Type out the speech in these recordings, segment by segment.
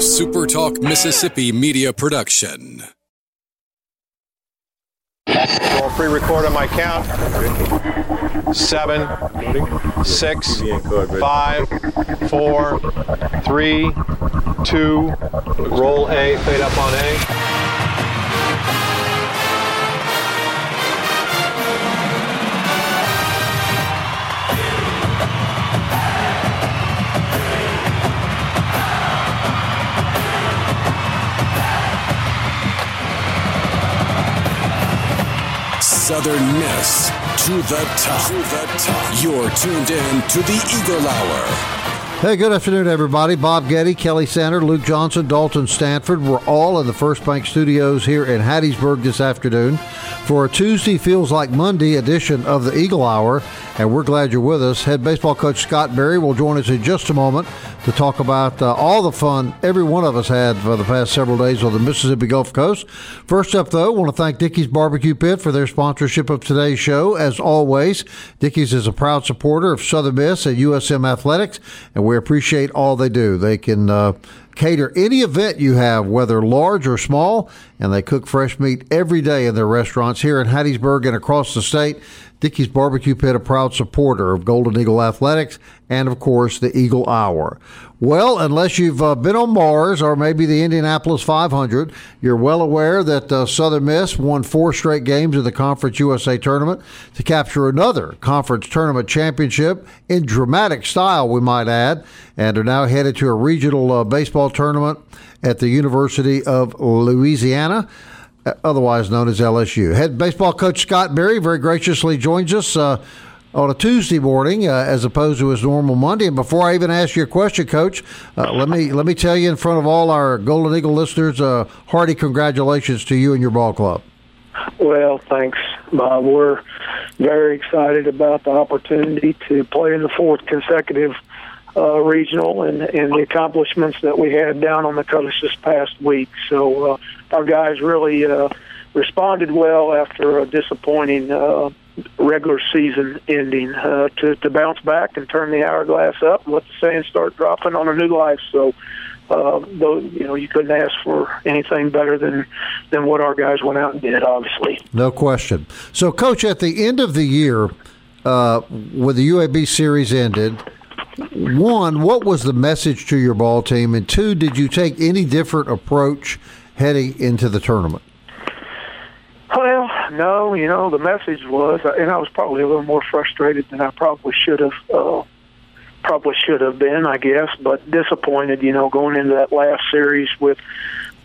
SuperTalk Mississippi media production. Roll pre-record on my count. Seven, six, five, four, three, two. Roll A. Fade up on A. Southern Miss to the top. To the top. You're tuned in to the Eagle Hour. Hey, good afternoon, everybody. Bob Getty, Kelly Sander, Luke Johnson, Dalton Stanford. We're all in the First Bank Studios here in Hattiesburg this afternoon for a Tuesday Feels Like Monday edition of the Eagle Hour, and we're glad you're with us. Head baseball coach Scott Berry will join us in just a moment to talk about uh, all the fun every one of us had for the past several days on the Mississippi Gulf Coast. First up, though, I want to thank Dickey's Barbecue Pit for their sponsorship of today's show. As always, Dickey's is a proud supporter of Southern Miss and USM Athletics, and we appreciate all they do. They can uh, cater any event you have, whether large or small, and they cook fresh meat every day in their restaurants here in Hattiesburg and across the state. Dickey's Barbecue Pit, a proud supporter of Golden Eagle Athletics, and of course the Eagle Hour. Well, unless you've uh, been on Mars or maybe the Indianapolis 500, you're well aware that uh, Southern Miss won four straight games in the Conference USA tournament to capture another conference tournament championship in dramatic style, we might add, and are now headed to a regional uh, baseball tournament at the University of Louisiana otherwise known as LSU. Head baseball coach Scott Berry very graciously joins us uh, on a Tuesday morning uh, as opposed to his normal Monday. And before I even ask you a question, Coach, uh, let me let me tell you in front of all our Golden Eagle listeners, uh, hearty congratulations to you and your ball club. Well, thanks, Bob. We're very excited about the opportunity to play in the fourth consecutive uh, regional and, and the accomplishments that we had down on the coast this past week. So uh, our guys really uh, responded well after a disappointing uh, regular season ending uh, to, to bounce back and turn the hourglass up and let the sand start dropping on a new life. So. Uh, though you know you couldn't ask for anything better than than what our guys went out and did. Obviously, no question. So, coach, at the end of the year, uh, when the UAB series ended, one, what was the message to your ball team? And two, did you take any different approach heading into the tournament? Well, no, you know, the message was, and I was probably a little more frustrated than I probably should have, uh, probably should have been, I guess, but disappointed, you know, going into that last series with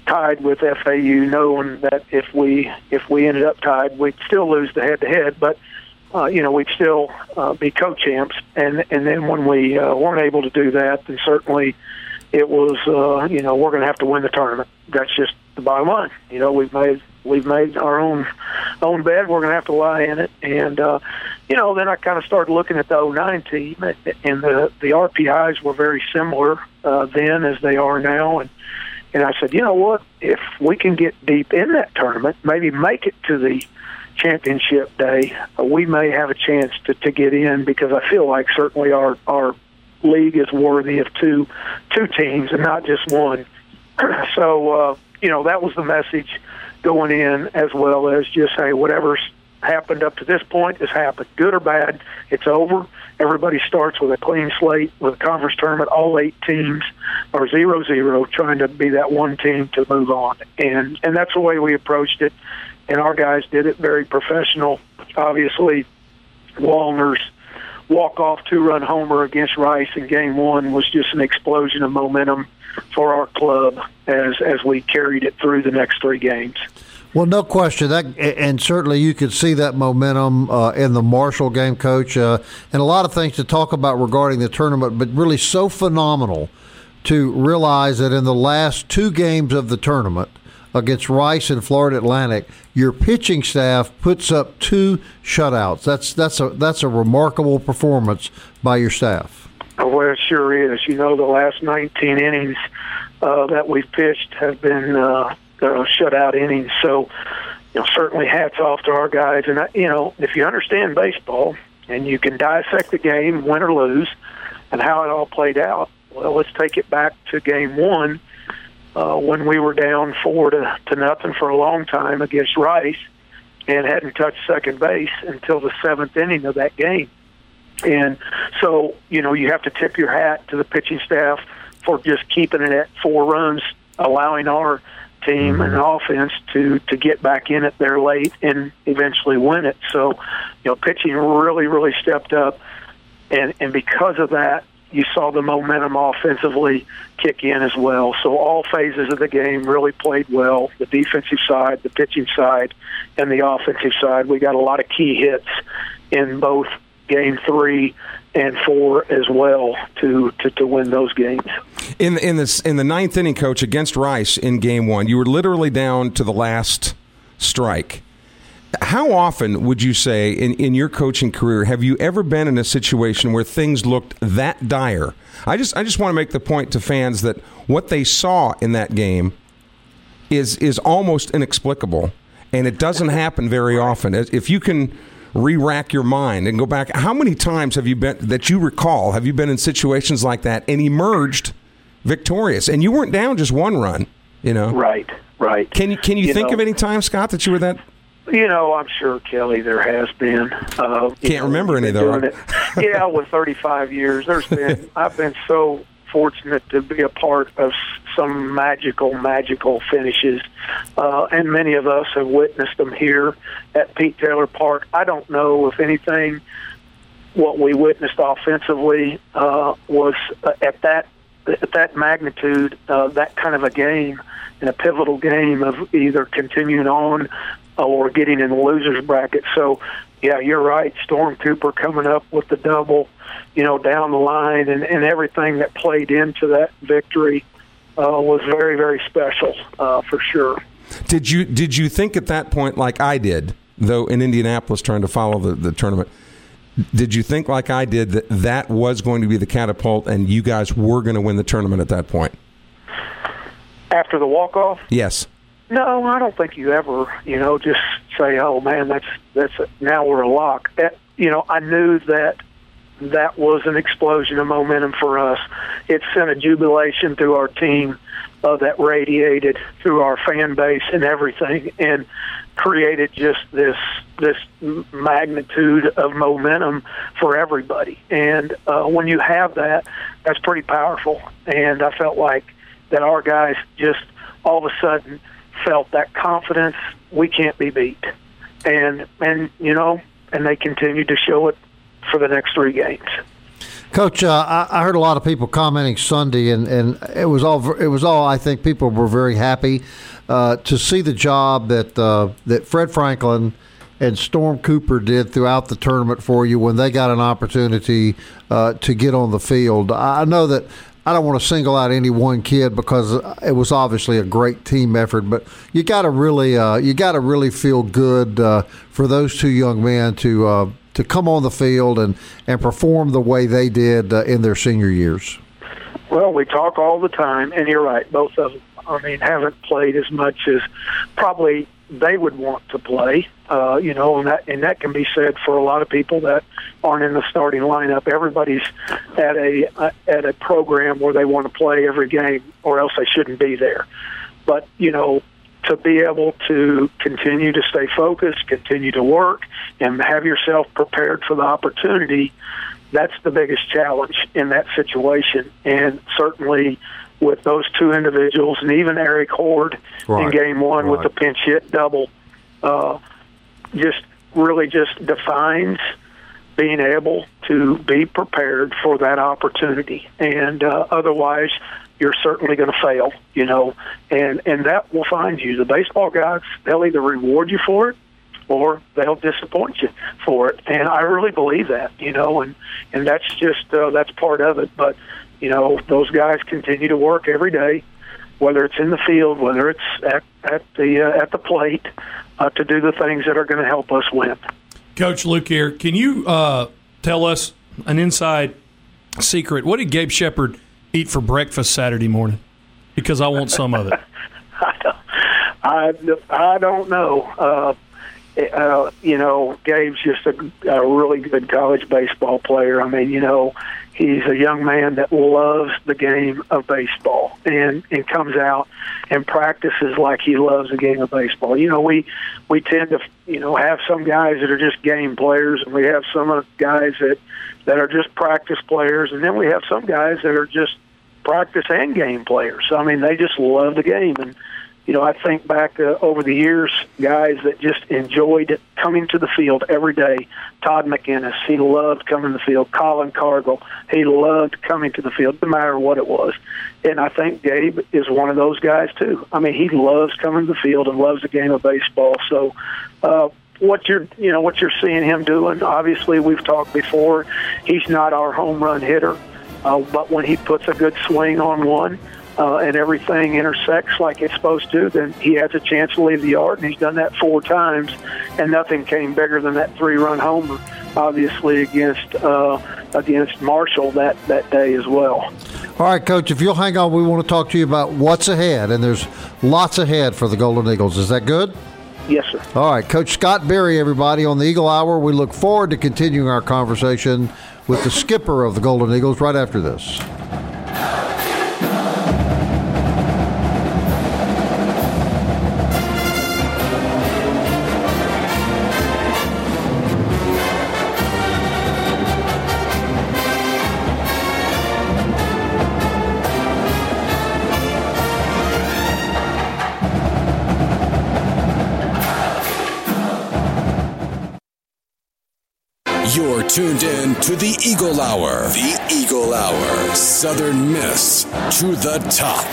tied with FAU, knowing that if we if we ended up tied, we'd still lose the head to head, but uh, you know, we'd still uh, be co-champs. And and then when we uh, weren't able to do that, then certainly it was, uh, you know, we're going to have to win the tournament. That's just the bottom line. You know, we've made we've made our own own bed. We're going to have to lie in it. And uh, you know, then I kind of started looking at the 09 team, and the the RPIs were very similar uh, then as they are now, and. And I said, you know what? If we can get deep in that tournament, maybe make it to the championship day, uh, we may have a chance to, to get in because I feel like certainly our our league is worthy of two two teams and not just one. so uh, you know that was the message going in as well as just say whatever's happened up to this point has happened, good or bad. It's over. Everybody starts with a clean slate with a conference tournament. All eight teams are zero zero, trying to be that one team to move on, and and that's the way we approached it and our guys did it very professional. Obviously, Wallner's walk-off two-run homer against Rice in Game One was just an explosion of momentum for our club as as we carried it through the next three games. Well, no question that, and certainly you could see that momentum uh, in the Marshall game, Coach, uh, and a lot of things to talk about regarding the tournament. But really, so phenomenal to realize that in the last two games of the tournament against Rice and Florida Atlantic, your pitching staff puts up two shutouts. That's that's a that's a remarkable performance by your staff. Well, it sure is. You know, the last 19 innings uh, that we've pitched have been uh, uh, shutout innings. So, you know, certainly hats off to our guys. And uh, you know, if you understand baseball and you can dissect the game, win or lose, and how it all played out, well, let's take it back to game one uh, when we were down four to, to nothing for a long time against Rice and hadn't touched second base until the seventh inning of that game. And so, you know, you have to tip your hat to the pitching staff for just keeping it at four runs, allowing our team and offense to to get back in it there late and eventually win it. So, you know, pitching really really stepped up, and and because of that, you saw the momentum offensively kick in as well. So all phases of the game really played well. The defensive side, the pitching side, and the offensive side. We got a lot of key hits in both game three and four as well to, to, to win those games. In in this in the ninth inning, coach against Rice in game one, you were literally down to the last strike. How often would you say in, in your coaching career have you ever been in a situation where things looked that dire? I just I just want to make the point to fans that what they saw in that game is is almost inexplicable, and it doesn't happen very often. If you can re-rack your mind and go back, how many times have you been that you recall have you been in situations like that and emerged victorious? And you weren't down just one run, you know. Right, right. Can you can you, You think know- of any time, Scott, that you were that? You know, I'm sure Kelly. There has been. Uh, Can't remember any, though, it. Yeah, with 35 years, there's been. I've been so fortunate to be a part of some magical, magical finishes, uh, and many of us have witnessed them here at Pete Taylor Park. I don't know if anything what we witnessed offensively uh, was uh, at that at that magnitude, uh, that kind of a game, in a pivotal game of either continuing on or getting in the losers bracket. So, yeah, you're right. Storm Cooper coming up with the double, you know, down the line, and, and everything that played into that victory uh, was very, very special uh, for sure. Did you did you think at that point like I did, though in Indianapolis trying to follow the, the tournament? Did you think like I did that that was going to be the catapult and you guys were going to win the tournament at that point? After the walk off, Yes. No, I don't think you ever, you know, just say, "Oh man, that's that's now we're a lock." That, you know, I knew that that was an explosion of momentum for us. It sent a jubilation through our team uh, that radiated through our fan base and everything, and created just this this magnitude of momentum for everybody. And uh, when you have that, that's pretty powerful. And I felt like that our guys just all of a sudden felt that confidence we can't be beat and and you know and they continued to show it for the next three games Coach, uh, I, I heard a lot of people commenting Sunday, and, and it was all it was all. I think people were very happy uh, to see the job that uh, that Fred Franklin and Storm Cooper did throughout the tournament for you when they got an opportunity uh, to get on the field. I I know that I don't want to single out any one kid because it was obviously a great team effort, but you got to really uh, you got to really feel good uh, for those two young men to uh, to come on the field and, and perform the way they did uh, in their senior years. well we talk all the time and you're right both of them i mean haven't played as much as probably they would want to play uh you know and that and that can be said for a lot of people that aren't in the starting lineup. Everybody's at a uh, at a program where they want to play every game or else they shouldn't be there. But you know to be able to continue to stay focused, continue to work, and have yourself prepared for the opportunity, that's the biggest challenge in that situation. And certainly with those two individuals, and even Eric Horde Right, in game one with the pinch hit double, uh, just really just defines being able to be prepared for that opportunity. And uh, otherwise, you're certainly going to fail, you know, and and that will find you. The baseball guys, they'll either reward you for it or they'll disappoint you for it. And I really believe that, you know, and and that's just uh, that's part of it. But you know, those guys continue to work every day, whether it's in the field, whether it's at at the uh, at the plate, uh, to do the things that are going to help us win. Coach Luke here. Can you uh, tell us an inside secret? What did Gabe Shepard eat for breakfast Saturday morning? Because I want some of it. I, I don't know. Uh, uh, you know, Gabe's just a, a really good college baseball player. I mean, you know, He's a young man that loves the game of baseball and and comes out and practices like he loves the game of baseball. You know, we we tend to you know have some guys that are just game players, and we have some guys that that are just practice players, and then we have some guys that are just practice and game players. I mean, they just love the game and you know, I think back uh, over the years, guys that just enjoyed coming to the field every day. Todd McInnis, he loved coming to the field. Colin Cargill, he loved coming to the field, no matter what it was. And I think Gabe is one of those guys too. I mean, he loves coming to the field and loves the game of baseball. So, uh, what you're you know what you're seeing him doing. Obviously, we've talked before. He's not our home run hitter, uh, but when he puts a good swing on one uh, and everything intersects like it's supposed to, then he has a chance to leave the yard, and he's done that four times, and nothing came bigger than that three-run homer, obviously against uh, against Marshall that that day as well. All right, Coach. If you'll hang on, we want to talk to you about what's ahead, and there's lots ahead for the Golden Eagles. Is that good? Yes, sir. All right, Coach Scott Berry, everybody on the Eagle Hour. We look forward to continuing our conversation with the skipper of the Golden Eagles right after this. You're tuned in to the Eagle Hour. The Eagle Hour. Southern Miss to the top.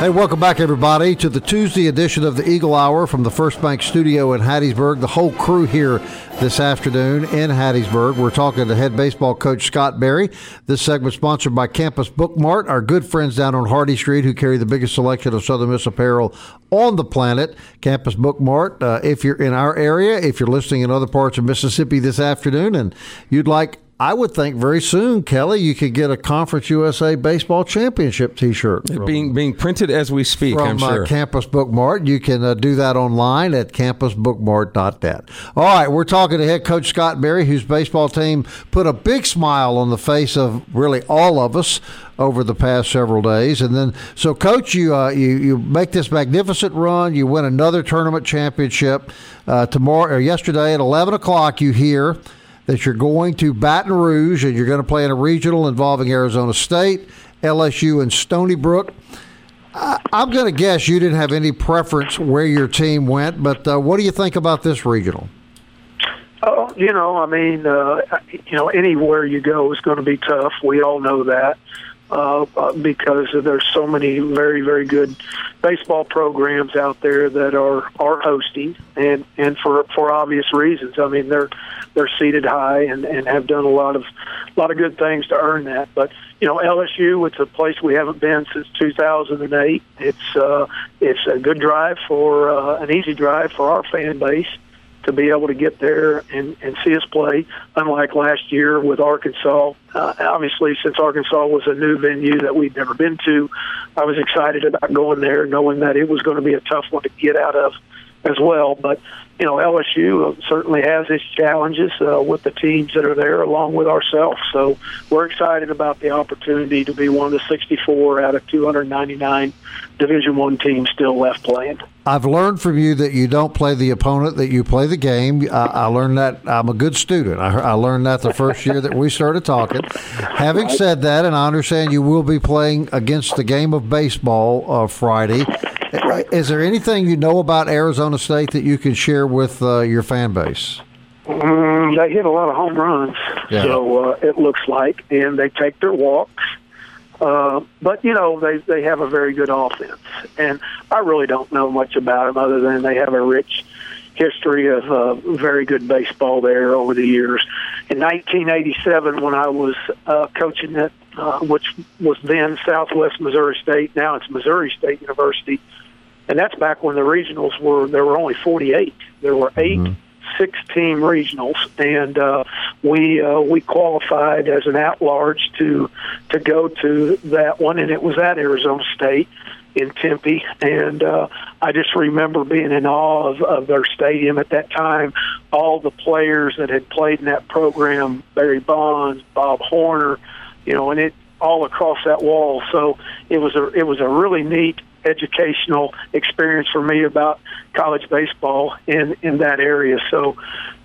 Hey, welcome back, everybody, to the Tuesday edition of the Eagle Hour from the First Bank Studio in Hattiesburg. The whole crew here this afternoon in Hattiesburg. We're talking to head baseball coach Scott Berry. This segment sponsored by Campus Bookmart, our good friends down on Hardy Street who carry the biggest selection of Southern Miss apparel on the planet. Campus Bookmart. Uh, if you're in our area, if you're listening in other parts of Mississippi this afternoon, and you'd like I would think very soon, Kelly, you could get a Conference USA Baseball Championship T-shirt from, being being printed as we speak. From I'm sure. Uh, Campus Bookmart, you can uh, do that online at campusbookmart.net. All right, we're talking to head coach Scott Berry, whose baseball team put a big smile on the face of really all of us over the past several days. And then, so coach, you uh, you you make this magnificent run. You win another tournament championship uh, tomorrow or yesterday at eleven o'clock. You hear that you're going to Baton Rouge and you're going to play in a regional involving Arizona State, LSU, and Stony Brook. I'm going to guess you didn't have any preference where your team went, but uh, what do you think about this regional? Oh, you know, I mean, uh, you know, anywhere you go is going to be tough. We all know that uh, because there's so many very, very good baseball programs out there that are are hosting, and and for for obvious reasons. I mean, they're they're seated high and and have done a lot of a lot of good things to earn that. But you know, LSU, it's a place we haven't been since 2008. It's uh, it's a good drive for uh, an easy drive for our fan base to be able to get there and, and see us play, unlike last year with Arkansas. Uh, obviously, since Arkansas was a new venue that we'd never been to, I was excited about going there, knowing that it was going to be a tough one to get out of as well. But you know, LSU certainly has its challenges uh, with the teams that are there, along with ourselves. So we're excited about the opportunity to be one of the 64 out of 299 Division One teams still left playing. I've learned from you that you don't play the opponent; that you play the game. I, I learned that. I'm a good student. I, I, learned that the first year that we started talking. Having said that, and I understand you will be playing against the game of baseball uh, Friday. Is there anything you know about Arizona State that you can share with uh, your fan base? Mm, they hit a lot of home runs, yeah. so uh, it looks like, and they take their walks. Uh, but you know they they have a very good offense, and I really don't know much about them other than they have a rich history of uh, very good baseball there over the years. In 1987, when I was uh, coaching at uh, which was then Southwest Missouri State, now it's Missouri State University, and that's back when the regionals were there were only 48. There were 8 mm-hmm. six team regionals, and uh, we uh, we qualified as an at large to to go to that one, and it was at Arizona State. in Tempe, and uh, I just remember being in awe of, of their stadium at that time. All the players that had played in that program, Barry Bonds, Bob Horner, you know, and it all across that wall. So it was a it was a really neat educational experience for me about college baseball in in that area. So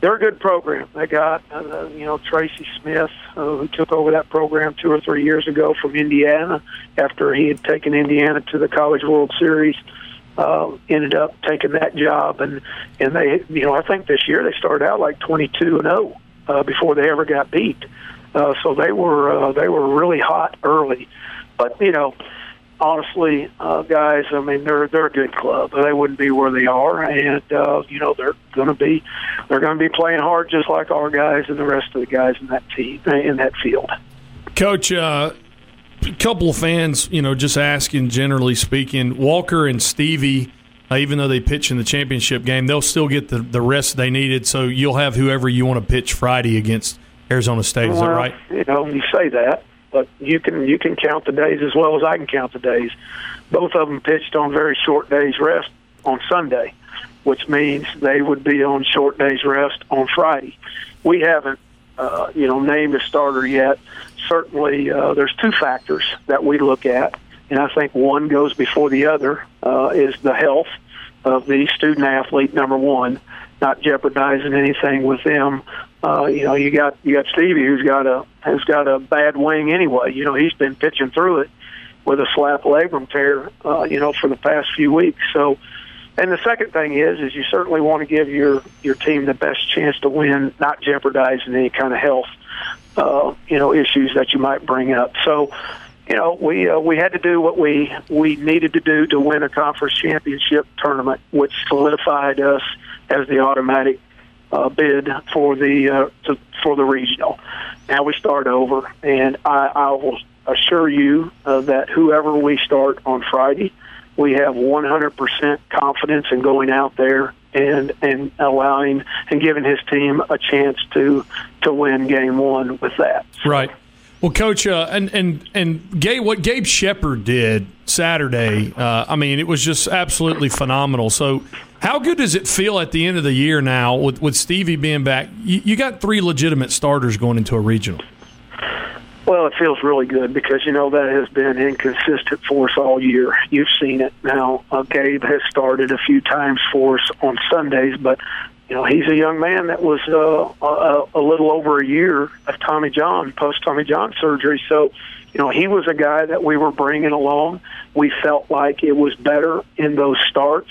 they're a good program. They got uh, you know Tracy Smith, uh, who took over that program two or three years ago from Indiana after he had taken Indiana to the College World Series. Uh, ended up taking that job, and and they you know I think this year they started out like 22 and 0 uh, before they ever got beat. Uh, so they were uh, they were really hot early, but you know, honestly, uh, guys, I mean they're they're a good club. They wouldn't be where they are, and uh, you know they're going to be they're going to be playing hard just like our guys and the rest of the guys in that team in that field. Coach, uh, a couple of fans, you know, just asking generally speaking, Walker and Stevie. Uh, even though they pitch in the championship game, they'll still get the, the rest they needed. So you'll have whoever you want to pitch Friday against Arizona State. Is that right? You know, you say that, but you can you can count the days as well as I can count the days. Both of them pitched on very short days rest on Sunday, which means they would be on short days rest on Friday. We haven't, uh, you know, named a starter yet. Certainly, uh, there's two factors that we look at, and I think one goes before the other. Uh, is the health of the student athlete number one, not jeopardizing anything with them uh, you know, you got you got Stevie who's got a has got a bad wing anyway. You know, he's been pitching through it with a slap labrum tear, uh, you know, for the past few weeks. So, and the second thing is, is you certainly want to give your your team the best chance to win, not jeopardizing any kind of health, uh, you know, issues that you might bring up. So, you know, we uh, we had to do what we we needed to do to win a conference championship tournament, which solidified us as the automatic uh, bid for the uh, to, for the regional. Now we start over, and I, I will assure you uh, that whoever we start on Friday, we have 100% confidence in going out there and and allowing and giving his team a chance to to win game one with that. Right. Well, Coach, uh, and and and Gabe, what Gabe Shepard did Saturday, uh, I mean, it was just absolutely phenomenal. So, how good does it feel at the end of the year now with with Stevie being back? You, you got three legitimate starters going into a regional. Well, it feels really good because you know that has been inconsistent for us all year. You've seen it now. Uh, Gabe has started a few times for us on Sundays, but you know, he's a young man that was uh, a, a little over a year of Tommy John, post Tommy John surgery. So, you know, he was a guy that we were bringing along. We felt like it was better in those starts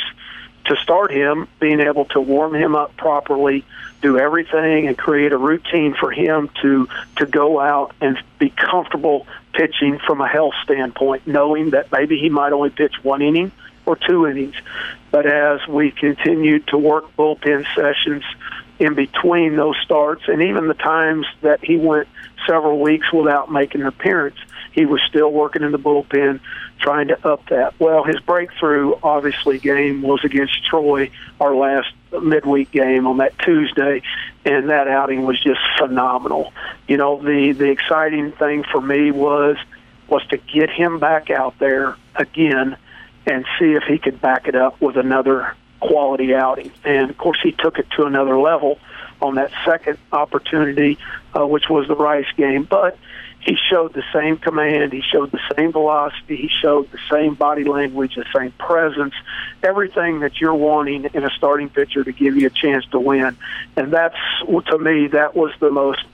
to start him, being able to warm him up properly, do everything, and create a routine for him to to go out and be comfortable pitching from a health standpoint, knowing that maybe he might only pitch one inning or two innings. But as we continued to work bullpen sessions in between those starts, and even the times that he went several weeks without making an appearance, he was still working in the bullpen, trying to up that. Well, his breakthrough, obviously, game was against Troy, our last midweek game on that Tuesday, and that outing was just phenomenal. You know, the the exciting thing for me was was to get him back out there again and see if he could back it up with another quality outing. And of course, he took it to another level on that second opportunity, uh, which was the Rice game. But he showed the same command, he showed the same velocity, he showed the same body language, the same presence, everything that you're wanting in a starting pitcher to give you a chance to win. And that's to me that was the most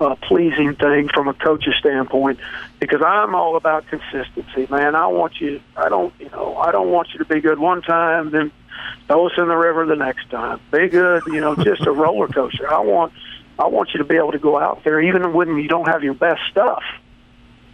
uh, pleasing thing from a coach's standpoint because I'm all about consistency, man. I want you I don't you know, I don't want you to be good one time then throw us in the river the next time. Be good, you know, just a roller coaster. I want I want you to be able to go out there, even when you don't have your best stuff,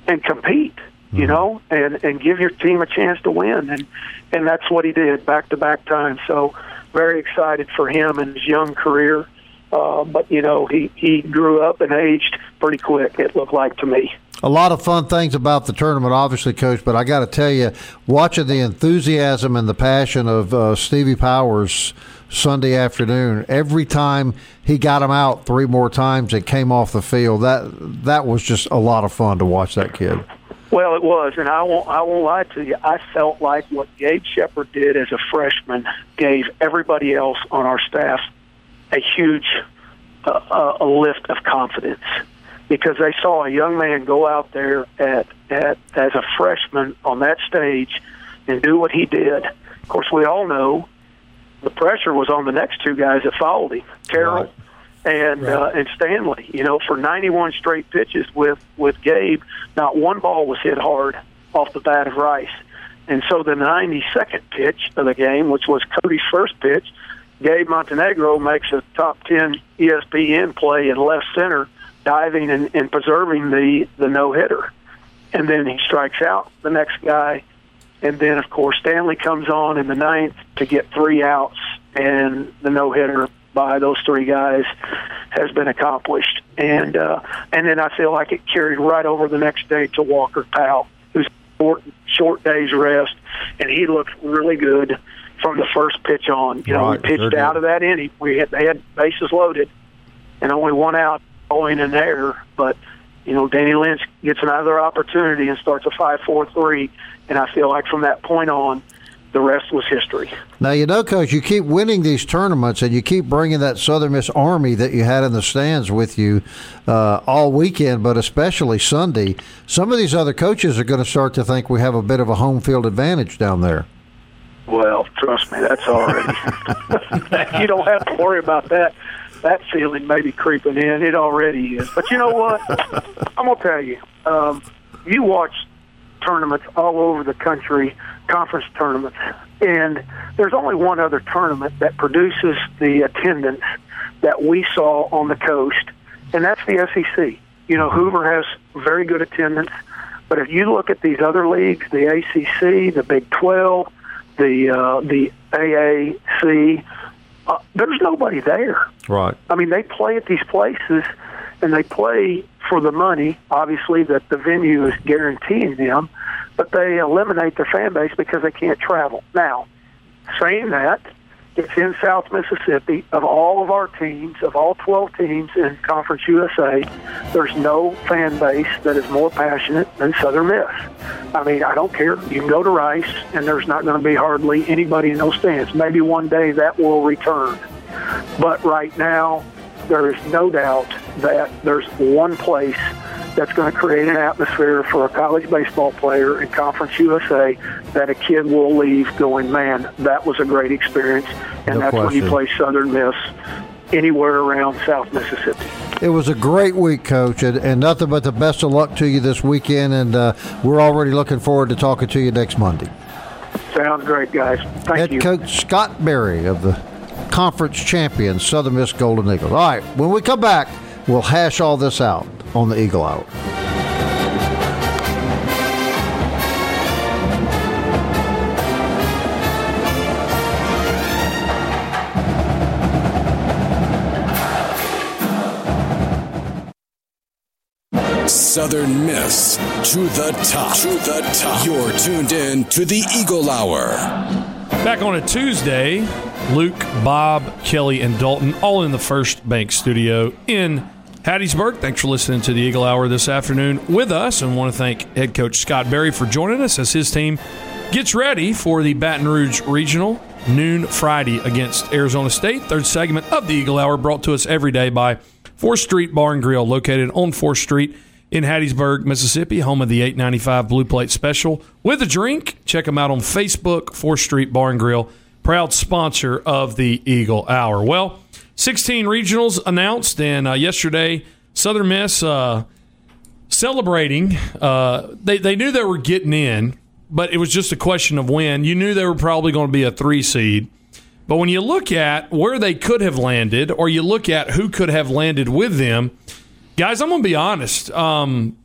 and compete. You mm-hmm. know, and and give your team a chance to win, and and that's what he did back to back times. So very excited for him and his young career. Uh, but you know, he he grew up and aged pretty quick. It looked like to me. A lot of fun things about the tournament, obviously, Coach. But I got to tell you, watching the enthusiasm and the passion of uh, Stevie Powers Sunday afternoon. Every time he got him out three more times and came off the field, that that was just a lot of fun to watch that kid. Well, it was, and I won't. I won't lie to you. I felt like what Gabe Shepard did as a freshman gave everybody else on our staff a huge uh, uh, a lift of confidence because they saw a young man go out there at at as a freshman on that stage and do what he did. Of course, we all know the pressure was on the next two guys that followed him, Carroll Right. and uh, and Stanley. You know, for 91 straight pitches with with Gabe, not one ball was hit hard off the bat of Rice. And so the 92nd pitch of the game, which was Cody's first pitch, Gabe Montenegro makes a top 10 E ESPN play in left center, diving and, and preserving the the no hitter. And then he strikes out the next guy. And then, of course, Stanley comes on in the ninth to get three outs, and the no hitter by those three guys has been accomplished. And uh, and then I feel like it carried right over the next day to Walker Powell, who's short, short day's rest, and he looked really good from the first pitch on. You know, Right, we pitched sure out of that inning. We had they had bases loaded, and only one out going in there, but you know, Danny Lynch gets another opportunity and starts a five-four-three, and I feel like from that point on, the rest was history. Now you know, coach, you keep winning these tournaments, and you keep bringing that Southern Miss Army that you had in the stands with you uh, all weekend, but especially Sunday. Some of these other coaches are going to start to think we have a bit of a home field advantage down there. Well, trust me, that's already. you don't have to worry about that. That feeling maybe creeping in. It already is. But you know what? I'm gonna tell you. Um, you watch tournaments all over the country, conference tournaments, and there's only one other tournament that produces the attendance that we saw on the coast, and that's the SEC. You know, Hoover has very good attendance, but if you look at these other leagues, the ACC, the Big 12, the uh, the AAC, uh, there's nobody there. Right. I mean, they play at these places, and they play for the money. Obviously, that the venue is guaranteeing them, but they eliminate their fan base because they can't travel. Now, saying that, it's in South Mississippi. Of all of our teams, of all 12 teams in Conference USA, there's no fan base that is more passionate than Southern Miss. I mean, I don't care. You can go to Rice, and there's not going to be hardly anybody in those stands. Maybe one day that will return. But right now, there is no doubt that there's one place that's going to create an atmosphere for a college baseball player in Conference USA that a kid will leave going, man, that was a great experience. And No that's when you question. play Southern Miss anywhere around South Mississippi. It was a great week, Coach, and, and nothing but the best of luck to you this weekend. And uh, we're already looking forward to talking to you next Monday. Sounds great, guys. Thank Head you. coach Scott Berry of the conference champions, Southern Miss Golden Eagles. All right, when we come back, we'll hash all this out on the Eagle Hour. Southern Miss to the top. To the top. You're tuned in to the Eagle Hour. Back on a Tuesday, Luke, Bob, Kelly, and Dalton all in the First Bank studio in Hattiesburg. Thanks for listening to the Eagle Hour this afternoon with us, and want to thank head coach Scott Berry for joining us as his team gets ready for the Baton Rouge Regional noon Friday against Arizona State. Third segment of the Eagle Hour brought to us every day by 4th Street Bar and Grill, located on 4th Street in Hattiesburg, Mississippi, home of the 895 Blue Plate Special with a drink. Check them out on Facebook, 4th Street Bar and Grill, proud sponsor of the Eagle Hour. Well, 16 regionals announced, and uh, yesterday, Southern Miss uh, celebrating. Uh, they, they knew they were getting in, but it was just a question of when. You knew they were probably going to be a three seed. But when you look at where they could have landed, or you look at who could have landed with them, guys, I'm going to be honest. Um,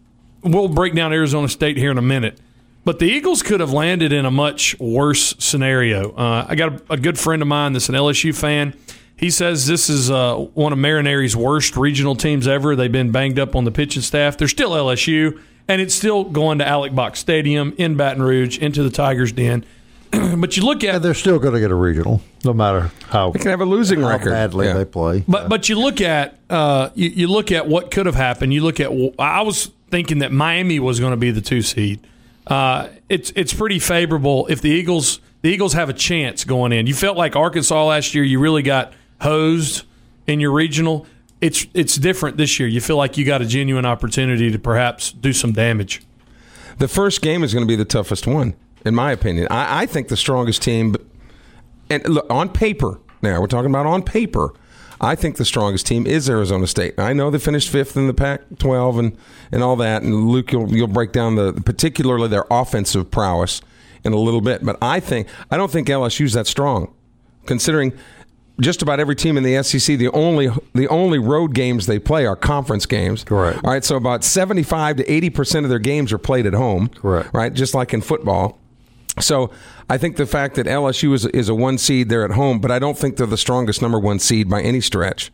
we'll break down Arizona State here in a minute. But the Eagles could have landed in a much worse scenario. Uh, I got a, a good friend of mine that's an LSU fan. He says this is uh, one of Mainieri's worst regional teams ever. They've been banged up on the pitching staff. They're still LSU, and it's still going to Alex Box Stadium in Baton Rouge into the Tigers' Den. but you look at And they're still going to get a regional, no matter how, They can have a losing record. badly Yeah. they play. But but you look at uh, you, you look at what could have happened. You look at I was thinking that Miami was going to be the two seed. Uh, it's it's pretty favorable if the Eagles the Eagles have a chance going in. You felt like Arkansas last year. You really got hosed in your regional. It's it's different this year. You feel like you got a genuine opportunity to perhaps do some damage. The first game is going to be the toughest one, in my opinion. I, I think the strongest team, and look, on paper, now we're talking about on paper. I think the strongest team is Arizona State. I know they finished fifth in the Pac-12 and, and all that. And Luke, you'll, you'll break down the particularly their offensive prowess in a little bit. But I think I don't think LSU's that strong, considering just about every team in the SEC, the only the only road games they play are conference games. Correct. All right, so about seventy five to eighty percent of their games are played at home. Correct. Right, just like in football. So I think the fact that LSU is, is a one seed, they're at home, but I don't think they're the strongest number one seed by any stretch.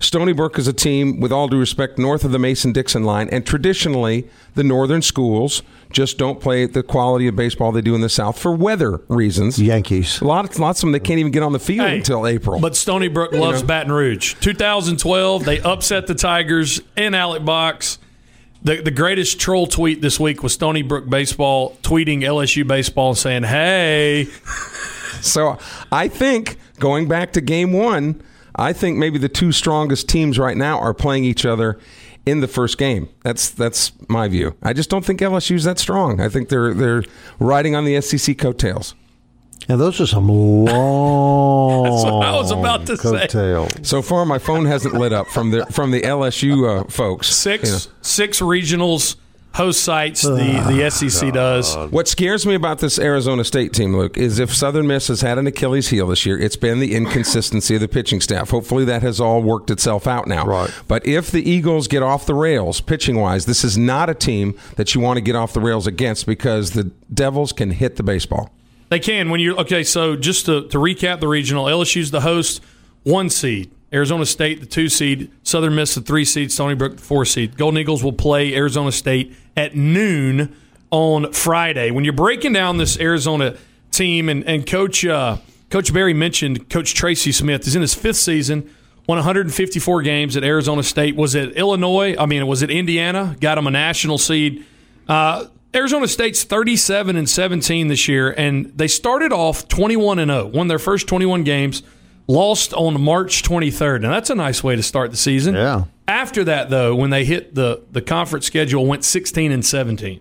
Stony Brook is a team, with all due respect, north of the Mason Dixon line, and traditionally the northern schools just don't play the quality of baseball they do in the South for weather reasons. Yankees. A lot, lots of them they can't even get on the field Hey, until April. But Stony Brook loves know? Baton Rouge. 2012, they upset the Tigers in Alex Box. The, the greatest troll tweet this week was Stony Brook baseball tweeting LSU baseball and saying, "Hey, So I think going back to game one, I think maybe the two strongest teams right now are playing each other in the first game. That's that's my view. I just don't think LSU's that strong. I think they're they're riding on the SEC coattails. And those are some long That's what I was about to say. coattails. So far, my phone hasn't lit up from the from the LSU uh, folks. six You know. six regionals host sites the the ah, SEC does." What scares me about this Arizona State team, Luke, is if Southern Miss has had an Achilles heel this year, it's been the inconsistency of the pitching staff. Hopefully, that has all worked itself out now. Right. But if the Eagles get off the rails pitching wise, this is not a team that you want to get off the rails against because the Devils can hit the baseball. They can when you're okay. So just to, to recap the regional, LSU's the host, one seed. Arizona State, the two seed. Southern Miss, the three seed. Stony Brook, the four seed. Golden Eagles will play Arizona State at noon on Friday. When you're breaking down this Arizona team, and, and Coach uh, Coach Berry mentioned Coach Tracy Smith is in his fifth season. Won 154 games at Arizona State. Was it Illinois? I mean, was it Indiana? Got him a national seed. Uh, Arizona State's 37 and 17 this year, and they started off 21 and 0. Won their first 21 games, lost on March 23rd, and that's a nice way to start the season. Yeah. After that, though, when they hit the the conference schedule, went 16 and 17.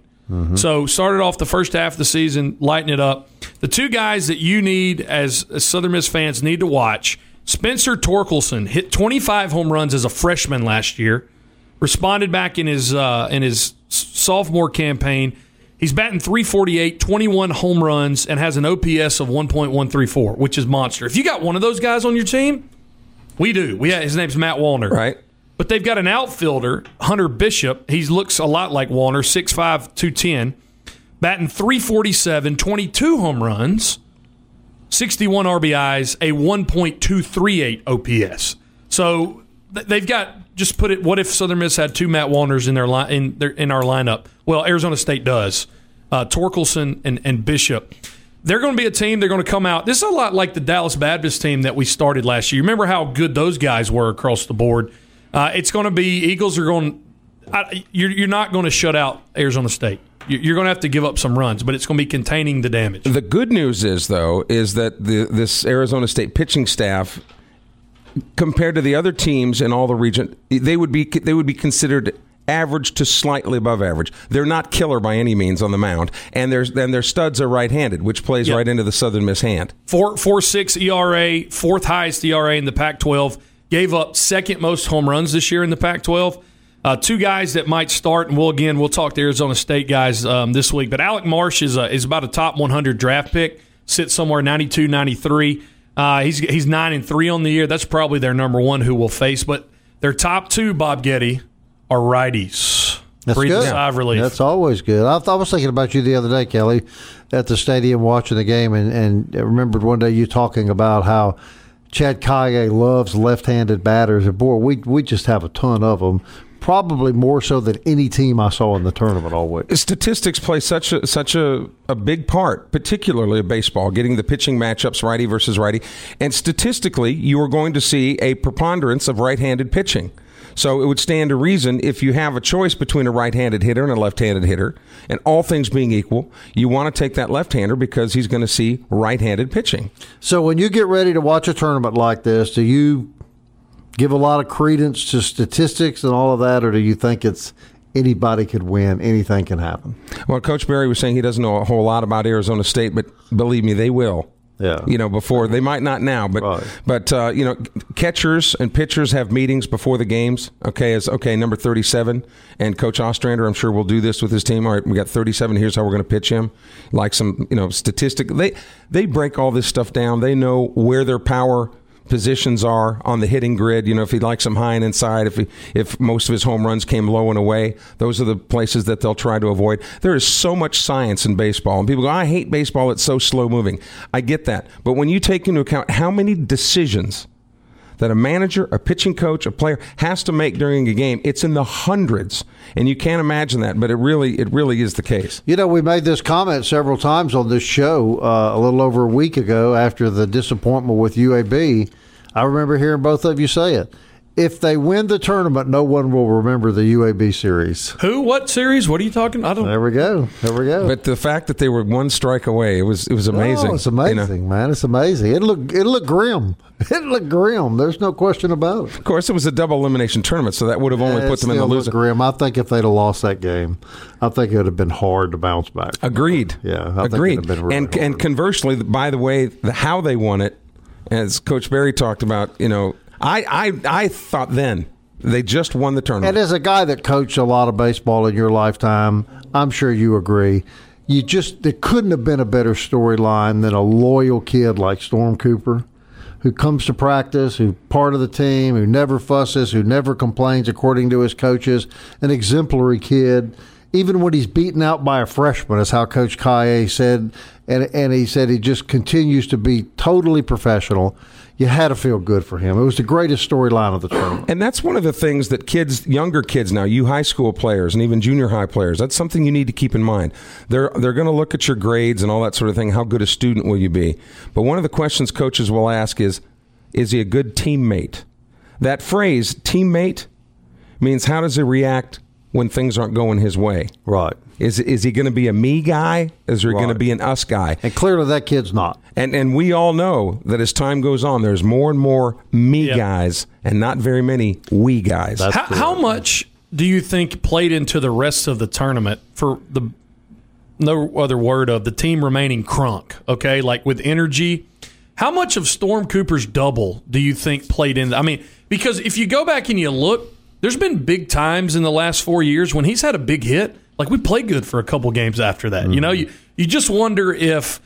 So started off the first half of the season, lighting it up. The two guys that you need as, as Southern Miss fans need to watch: Spencer Torkelson hit 25 home runs as a freshman last year. Responded back in his uh, in his sophomore campaign. He's batting 348, 21 home runs, and has an OPS of 1.134, which is monster. If you got one of those guys on your team, we do. We his name's Matt Wallner. Right. But they've got an outfielder, Hunter Bishop. He looks a lot like Wallner, 6'5, 210, batting 347, 22 home runs, 61 RBIs, a 1.238 OPS. So they've got just put it. What if Southern Miss had two Matt Wallners in their line in their in our lineup? Well, Arizona State does. Uh, Torkelson and, and Bishop. They're going to be a team. They're going to come out. This is a lot like the Dallas Baptist team that we started last year. Remember how good those guys were across the board. Uh, it's going to be Eagles are going. I, you're, you're not going to shut out Arizona State. You- You're going to have to give up some runs, but it's going to be containing the damage. The good news is, though, is that the, this Arizona State pitching staff, compared to the other teams in all the region, they would be they would be considered average to slightly above average. They're not killer by any means on the mound, and their and their studs are right-handed, which plays Yep. right into the Southern Miss hand. Four four six ERA, fourth highest ERA in the Pac-12. Gave up second most home runs this year in the Pac-12. Uh, two guys that might start, and we'll again we'll talk to Arizona State guys um, this week. But Alec Marsh is a, is about a top 100 draft pick. Sits somewhere 92, 93. Uh, he's he's nine and three on the year. That's probably their number one who will face. But their top two, Bob Getty, are righties. That's Breathe a good. sigh of relief. That's always good. I, thought, I was thinking about you the other day, Kelly, at the stadium watching the game, and, and I remembered one day you talking about how Chad Caillet loves left-handed batters, and boy, we we just have a ton of them. Probably more so than any team I saw in the tournament all week. Statistics play such a such a, a big part, particularly of baseball, getting the pitching matchups righty versus righty. And statistically, you are going to see a preponderance of right-handed pitching. So it would stand to reason if you have a choice between a right-handed hitter and a left-handed hitter, and all things being equal, you want to take that left-hander because he's going to see right-handed pitching. So when you get ready to watch a tournament like this, do you give a lot of credence to statistics and all of that, or do you think it's anybody could win, anything can happen? Well, Coach Berry was saying he doesn't know a whole lot about Arizona State, but believe me, they will. Yeah. You know, before they might not now, but Right. but uh, you know, catchers and pitchers have meetings before the games. Okay, as okay, number thirty-seven, and Coach Ostrander, I'm sure will do this with his team. All right, we got thirty-seven. Here's how we're going to pitch him. Like some, you know, statistic. They they break all this stuff down. They know where their power positions are on the hitting grid. You know, if he likes them high and inside, if he, if most of his home runs came low and away, those are the places that they'll try to avoid. There is so much science in baseball, and people go, "I hate baseball; it's so slow moving." I get that, but when you take into account how many decisions that a manager, a pitching coach, a player has to make during a game, it's in the hundreds, and you can't imagine that. But it really, it really is the case. You know, we made this comment several times on this show uh, a little over a week ago after the disappointment with UAB. I remember hearing both of you say it. If they win the tournament, no one will remember the UAB series. Who? What series? What are you talking? I don't. There we go. There we go. But the fact that they were one strike away, it was it was amazing. Oh, it's you know. amazing, man. It's amazing. It looked it looked grim. It looked grim. There's no question about it. Of course, it was a double elimination tournament, so that would have only It put them in the still looked loser. Grim. I think if they'd have lost that game, I think it would have been hard to bounce back. Agreed. Yeah, I agreed. it'd have been really and hard. and conversely, by the way, the, how they won it, as Coach Berry talked about, you know, I I I thought then they just won the And tournament. as a guy that coached a lot of baseball in your lifetime, I'm sure you agree. You just there couldn't have been a better storyline than a loyal kid like Storm Cooper, who comes to practice, who part of the team, who never fusses, who never complains according to his coaches, an exemplary kid. Even when he's beaten out by a freshman, is how Coach Kaye said, and and he said he just continues to be totally professional. You had to feel good for him. It was the greatest storyline of the tournament. And that's one of the things that kids, younger kids now, you high school players and even junior high players, that's something you need to keep in mind. They're they're going to look at your grades and all that sort of thing. How good a student will you be? But one of the questions coaches will ask is, is he a good teammate? That phrase, teammate, means how does he react when things aren't going his way? Right. Is is he going to be a me guy? Is he going to be an us guy? And clearly that kid's not. And and we all know that as time goes on, there's more and more me Yep. guys and not very many we guys. How, how much do you think played into the rest of the tournament for the no other word of the team remaining crunk? Okay, like with energy. How much of Storm Cooper's double do you think played in? I mean, because if you go back and you look, there's been big times in the last four years when he's had a big hit. Like we played good for a couple games after that. You know, mm-hmm. you you just wonder if,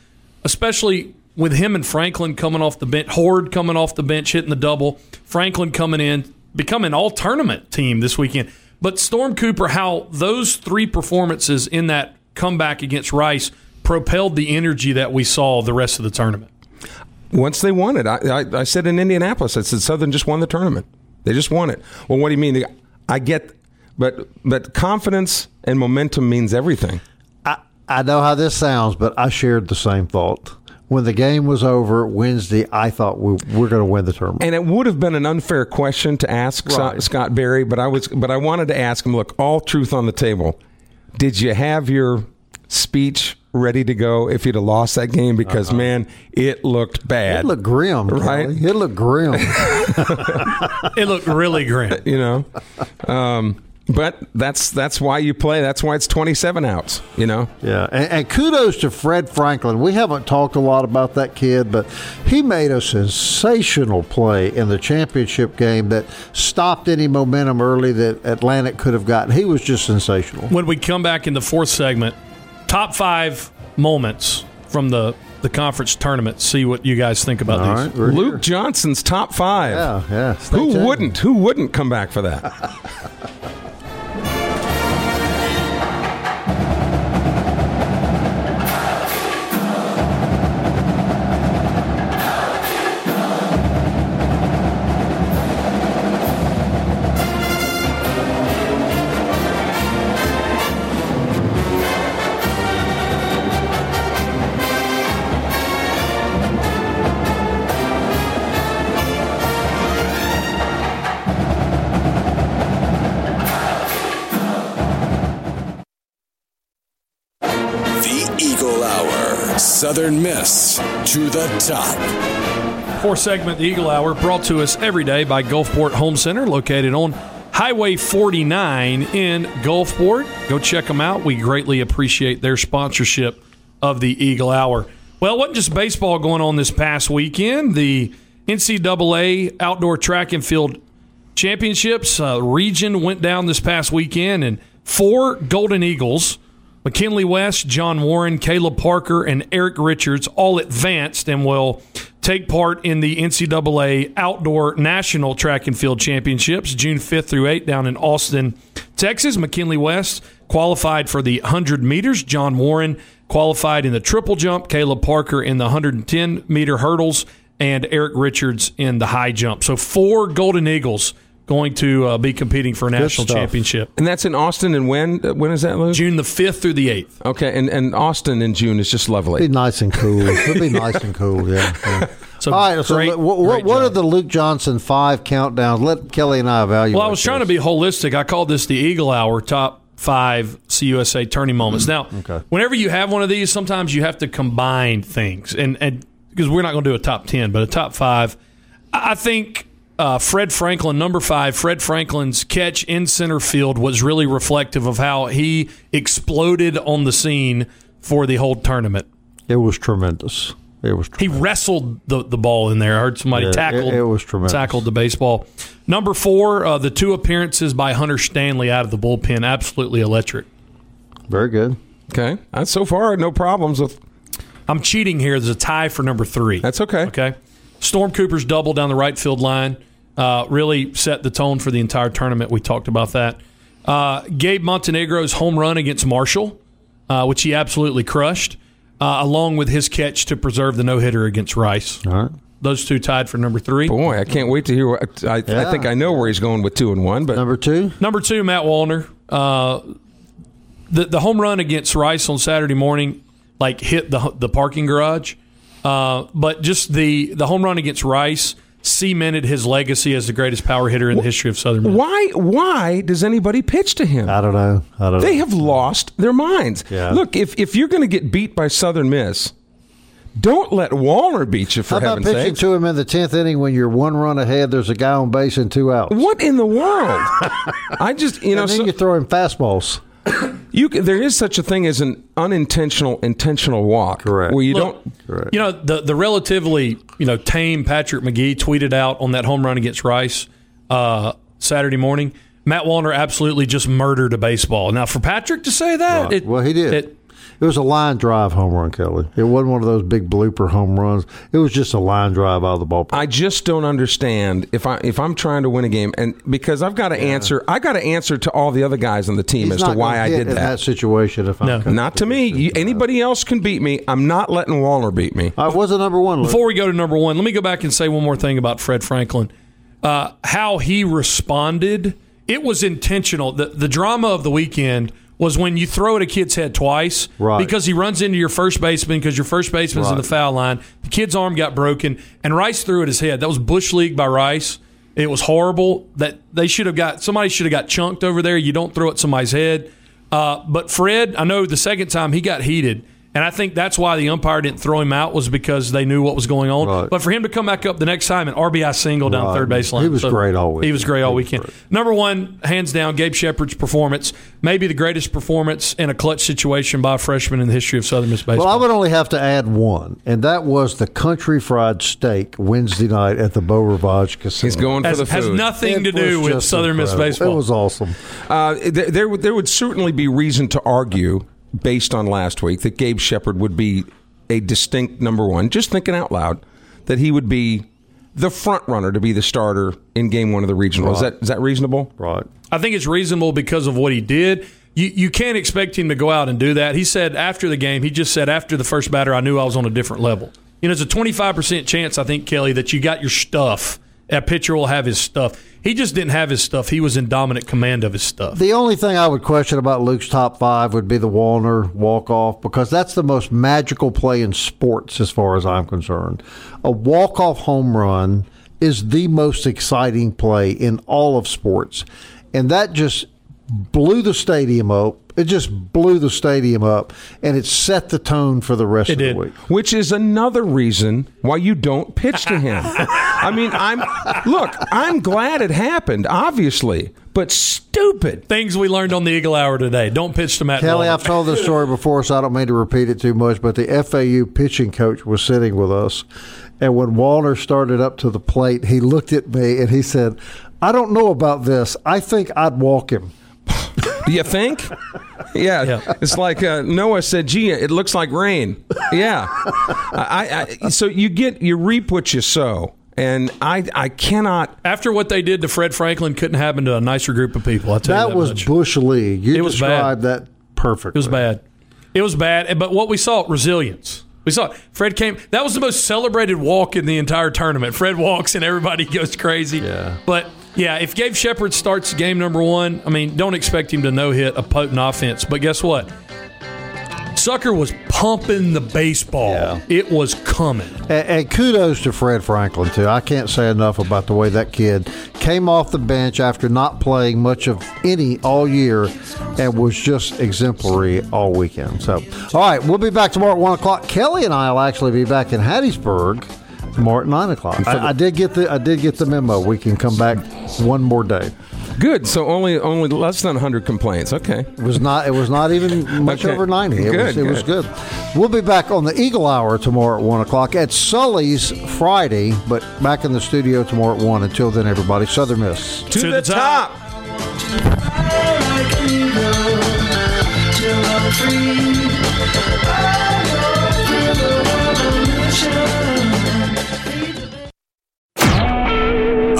especially with him and Franklin coming off the bench, Horde coming off the bench hitting the double, Franklin coming in, becoming all tournament team this weekend. But Storm Cooper, how those three performances in that comeback against Rice propelled the energy that we saw the rest of the tournament. Once they won it, I, I, I said in Indianapolis, I said Southern just won the tournament. They just won it. Well, what do you mean? I get, but but confidence and momentum means everything. I, I know how this sounds, but I shared the same thought. When the game was over Wednesday, I thought we, we're going to win the tournament. And it would have been an unfair question to ask Scott, Right. Scott Berry, but I was, but I wanted to ask him. Look, all truth on the table. Did you have your speech ready to go if you'd have lost that game? Because man, it looked bad. it looked grim, Right. Kelly. It looked grim. It looked really grim. you know. Um, but that's that's why you play. That's why it's twenty seven outs. You know. yeah, and, and kudos to Fred Franklin. We haven't talked a lot about that kid, but he made a sensational play in the championship game that stopped any momentum early that Atlantic could have gotten. He was just sensational. When we come back in the fourth segment, top five moments from the the conference tournament. See what you guys think about All these. right, Luke here. Johnson's top five. Yeah, yeah. Who tuned. wouldn't? Who wouldn't come back for that? Southern Miss to the top. Fourth segment, the Eagle Hour, brought to us every day by Gulfport Home Center, located on Highway 49 in Gulfport. Go check them out. We greatly appreciate their sponsorship of the Eagle Hour. Well, it wasn't just baseball going on this past weekend. The NCAA Outdoor Track and Field Championships uh, region went down this past weekend, and four Golden Eagles, McKinley West, John Warren, Caleb Parker, and Eric Richards, all advanced and will take part in the NCAA Outdoor National Track and Field Championships June 5th through 8th down in Austin, Texas. McKinley West qualified for the 100 meters. John Warren qualified in the triple jump. Caleb Parker in the 110 meter hurdles. And Eric Richards in the high jump. So four Golden Eagles going to uh, be competing for a national championship. And that's in Austin. And when uh, when is that, Lou? June the 5th through the 8th. Okay, and, and Austin in June is just lovely. Be nice and cool. It'll be nice and cool. Yeah. yeah. So All right. So, what, what, great what are the Luke Johnson five countdowns? Let Kelly and I evaluate. Well, I was trying to be holistic. I called this the Eagle Hour top five CUSA turning moments. Now, Okay. whenever you have one of these, sometimes you have to combine things, and and because we're not going to do a top ten, but a top five. I I think uh, Fred Franklin, number five, Fred Franklin's catch in center field was really reflective of how he exploded on the scene for the whole tournament. It was tremendous. It was. He wrestled the, the ball in there. I heard somebody Yeah, tackled. it- it was tremendous. Tackled the baseball. Number four, uh, the two appearances by Hunter Stanley out of the bullpen, absolutely electric. very good. Okay, that's so far no problems with. I'm cheating here. There's a tie for number three. That's okay. Okay. Storm Cooper's double down the right field line uh, really set the tone for the entire tournament. We talked about that. Uh, Gabe Montenegro's home run against Marshall, uh, which he absolutely crushed, uh, along with his catch to preserve the no hitter against Rice. All right. Those two tied for number three. Boy, I can't wait to hear. What, I, I think I know where he's going with two and one, but Number two. Number two, Matt Wallner. Uh, the the home run against Rice on Saturday morning, like hit the the parking garage. Uh, but just the the home run against Rice cemented his legacy as the greatest power hitter in the history of Southern Miss. why? Why does anybody pitch to him? I don't know. I don't They know. have lost their minds. Yeah. Look, if if you're going to get beat by Southern Miss, don't let Wallner beat you for How about heaven's pitching sake. to him in the tenth inning when you're one run ahead? There's a guy on base and two outs. What in the world? I just you know and then so- you throw him fastballs. you can, there is such a thing as an unintentional intentional walk. Correct. Where you Look, don't. Correct. You know the the relatively you know tame Patrick Magee tweeted out on that home run against Rice uh, Saturday morning. Matt Wallner absolutely just murdered a baseball. Now for Patrick to say that, Right. it, well, he did. It, It was a line drive home run, Kelly. It wasn't one of those big blooper home runs. It was just a line drive out of the ballpark. I just don't understand if I if I'm trying to win a game and because I've got to answer I got to answer to all the other guys on the team He's as to why I did in that. that situation. If No. I'm Not to me. You, anybody else can beat me. I'm not letting Wallner beat me. I was the number one? Luke? Before we go to number one, let me go back and say one more thing about Fred Franklin. Uh, how he responded, it was intentional. The, the drama of the weekend was when you throw at a kid's head twice Right. because he runs into your first baseman because your first baseman's in the foul line. The kid's arm got broken, and Rice threw at his head. That was bush league by Rice. It was horrible. That they should have got somebody should have got chunked over there. You don't throw at somebody's head. Uh, but Fred, I know the second time he got heated, and I think that's why the umpire didn't throw him out was because they knew what was going on. Right. But for him to come back up the next time and RBI single down Right. third baseline, He was great all He was great all He was weekend. great. Number one, hands down, Gabe Shepard's performance, maybe the greatest performance in a clutch situation by a freshman in the history of Southern Miss baseball. Well, I would only have to add one, and that was the country fried steak Wednesday night at the Beau Rivage Casino. He's going has, for the has nothing It to do with just Southern Miss baseball. It was awesome. Uh, there, there, there would certainly be reason to argue, based on last week, that Gabe Shepard would be a distinct number one. Just thinking out loud, that he would be the front runner to be the starter in Game One of the regional. Is that is that reasonable? Right. I think it's reasonable because of what he did. You you can't expect him to go out and do that. He said after the game, he just said after the first batter, I knew I was on a different level. You know, it's a 25% chance, I think, Kelly, that you got your stuff. That pitcher will have his stuff. He just didn't have his stuff. He was in dominant command of his stuff. The only thing I would question about Luke's top five would be the Wallner walk off because that's the most magical play in sports, as far as I'm concerned. A walk off home run is the most exciting play in all of sports, and that just blew the stadium up. It just blew the stadium up, and it set the tone for the rest It of did. the week. which is another reason why you don't pitch to him. I mean, I'm look, I'm glad it happened, obviously, but stupid. Things we learned on the Eagle Hour today. Don't pitch to Matt. Kelly, Wallner. I've told this story before, so I don't mean to repeat it too much, but the FAU pitching coach was sitting with us, and when Wallner started up to the plate, he looked at me and he said, I don't know about this. I think I'd walk him. Do you think? Yeah, Yeah. it's like uh, Noah said. Gee, it looks like rain. Yeah, I, I, so you get you reap what you sow, and I I cannot. After what they did to Fred Franklin, couldn't happen to a nicer group of people. I tell you That that was much. Bush League. You It was described that perfectly. It was bad. It was bad. But what we saw, resilience. We saw Fred came. That was the most celebrated walk in the entire tournament. Fred walks and everybody goes crazy. Yeah. But yeah, if Gabe Shepard starts game number one, I mean, don't expect him to no hit a potent offense. But guess what? Sucker was pumping the baseball. Yeah. It was coming. And, and kudos to Fred Franklin too. I can't say enough about the way that kid came off the bench after not playing much of any all year, and was just exemplary all weekend. So, all right, we'll be back tomorrow at one o'clock. Kelly and I will actually be back in Hattiesburg tomorrow at nine o'clock. I, I did get the I did get the memo. We can come back one more day. Good. So only only less than 100 complaints. Okay. It was not. It was not even much Okay. over ninety. It was. Good, It was good. good. We'll be back on the Eagle Hour tomorrow at one o'clock at Sully's Friday, but back in the studio tomorrow at one. Until then, everybody, Southern Miss. To, To the, the top. top.